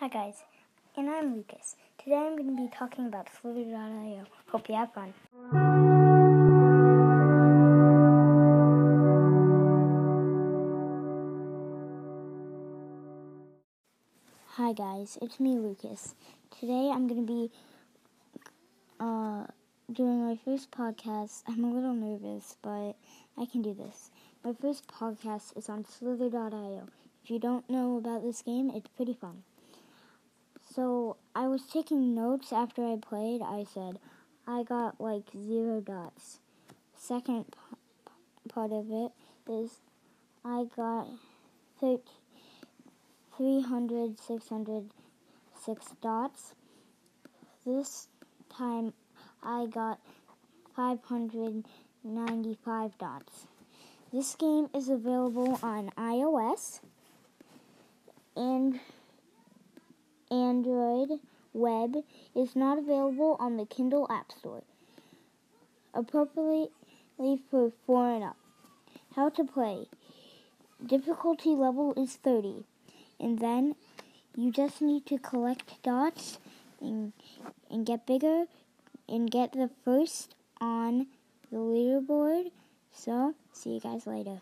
Hi guys, and I'm Lucas. Today I'm going to be talking about Slither.io. Hope you have fun. Hi guys, it's me Lucas. Today I'm going to be uh, doing my first podcast. I'm a little nervous, but I can do this. My first podcast is on Slither.io. If you don't know about this game, it's pretty fun. So I was taking notes after I played. I said I got like zero dots. Second p- part of it is I got 300, 606 dots. This time I got 595 dots. This game is available on iOS and Android web is not available on the Kindle App Store. Appropriately for 4 and up. How to play. Difficulty level is 30. And then you just need to collect dots and, and get bigger and get the first on the leaderboard. So, see you guys later.